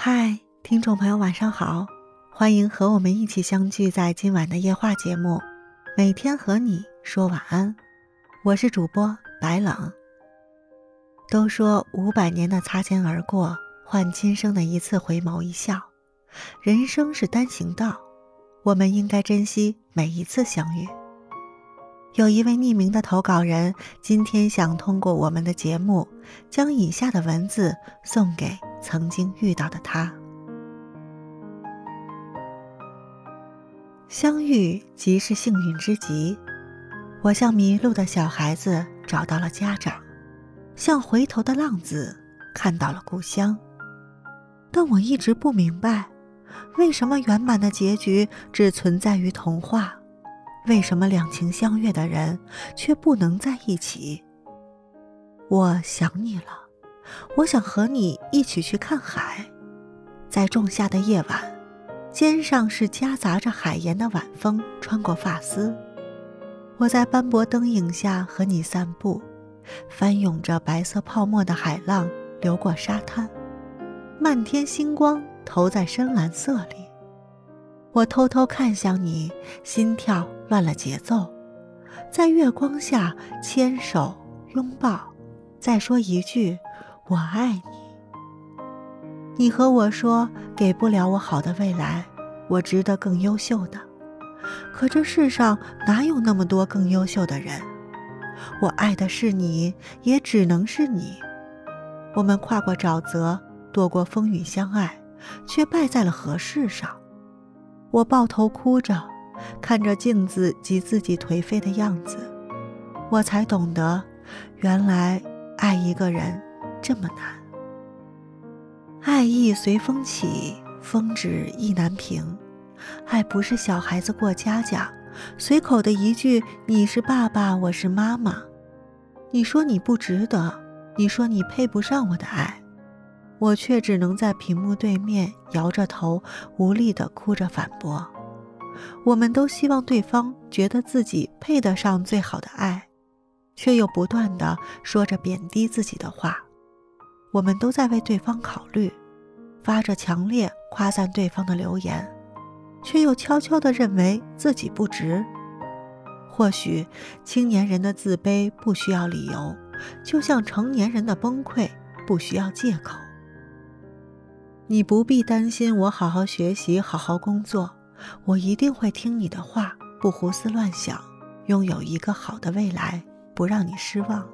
嗨，听众朋友，晚上好！欢迎和我们一起相聚在今晚的夜话节目，每天和你说晚安。我是主播白冷。都说五百年的擦肩而过，换今生的一次回眸一笑。人生是单行道，我们应该珍惜每一次相遇。有一位匿名的投稿人，今天想通过我们的节目，将以下的文字送给。曾经遇到的他，相遇即是幸运之极。我像迷路的小孩子找到了家长，像回头的浪子看到了故乡。但我一直不明白，为什么圆满的结局只存在于童话？为什么两情相悦的人却不能在一起？我想你了。我想和你一起去看海，在仲夏的夜晚，肩上是夹杂着海盐的晚风穿过发丝。我在斑驳灯影下和你散步，翻涌着白色泡沫的海浪流过沙滩，漫天星光投在深蓝色里。我偷偷看向你，心跳乱了节奏，在月光下牵手拥抱，再说一句。我爱你。你和我说给不了我好的未来，我值得更优秀的。可这世上哪有那么多更优秀的人？我爱的是你，也只能是你。我们跨过沼泽，躲过风雨相爱，却败在了合适上。我抱头哭着，看着镜子及自己颓废的样子，我才懂得，原来爱一个人。这么难，爱意随风起，风止意难平。爱不是小孩子过家家，随口的一句“你是爸爸，我是妈妈”。你说你不值得，你说你配不上我的爱，我却只能在屏幕对面摇着头，无力的哭着反驳。我们都希望对方觉得自己配得上最好的爱，却又不断的说着贬低自己的话。我们都在为对方考虑，发着强烈夸赞对方的留言，却又悄悄地认为自己不值。或许青年人的自卑不需要理由，就像成年人的崩溃不需要借口。你不必担心我好好学习、好好工作，我一定会听你的话，不胡思乱想，拥有一个好的未来，不让你失望。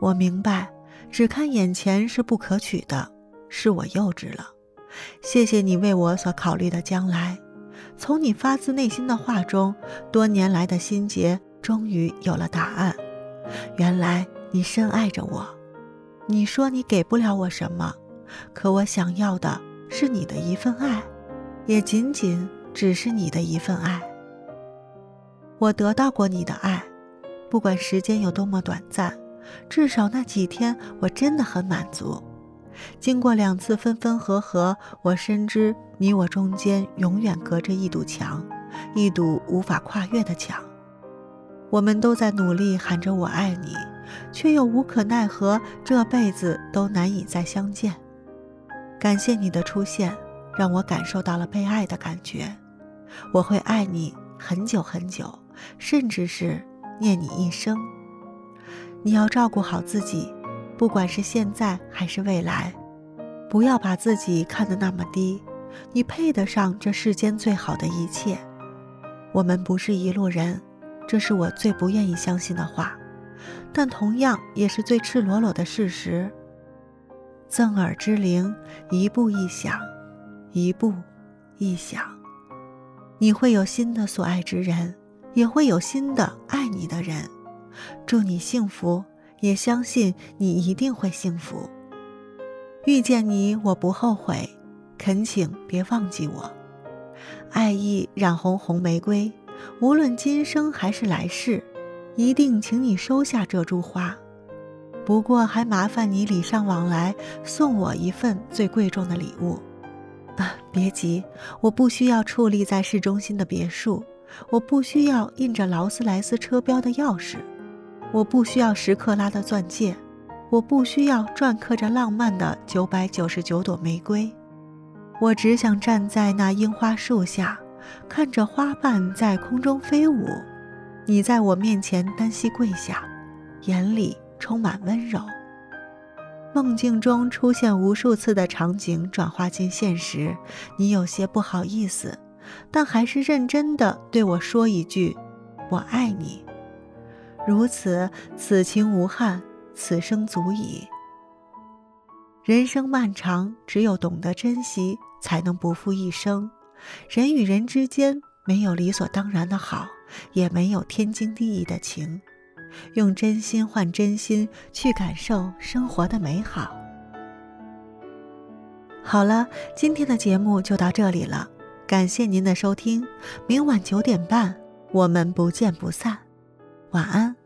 我明白。只看眼前是不可取的，是我幼稚了。谢谢你为我所考虑的将来。从你发自内心的话中，多年来的心结终于有了答案。原来你深爱着我。你说你给不了我什么，可我想要的是你的一份爱，也仅仅只是你的一份爱。我得到过你的爱，不管时间有多么短暂。至少那几天，我真的很满足。经过两次分分合合，我深知你我中间永远隔着一堵墙，一堵无法跨越的墙。我们都在努力喊着“我爱你”，却又无可奈何，这辈子都难以再相见。感谢你的出现，让我感受到了被爱的感觉。我会爱你很久很久，甚至是念你一生。你要照顾好自己，不管是现在还是未来，不要把自己看得那么低。你配得上这世间最好的一切。我们不是一路人，这是我最不愿意相信的话，但同样也是最赤裸裸的事实。赠耳之灵，一步一响，一步一响。你会有新的所爱之人，也会有新的爱你的人。祝你幸福，也相信你一定会幸福。遇见你，我不后悔，恳请别忘记我。爱意染红红玫瑰，无论今生还是来世，一定请你收下这株花。不过还麻烦你礼尚往来，送我一份最贵重的礼物。啊，别急，我不需要矗立在市中心的别墅，我不需要印着劳斯莱斯车标的钥匙。我不需要十克拉的钻戒，我不需要篆刻着浪漫的九百九十九朵玫瑰，我只想站在那樱花树下，看着花瓣在空中飞舞。你在我面前单膝跪下，眼里充满温柔。梦境中出现无数次的场景转化进现实，你有些不好意思，但还是认真的对我说一句：“我爱你。”如此，此情无憾，此生足矣。人生漫长，只有懂得珍惜，才能不负一生。人与人之间，没有理所当然的好。也没有天经地义的情，用真心换真心去感受生活的美好。好了，今天的节目就到这里了，感谢您的收听，明晚九点半我们不见不散，晚安。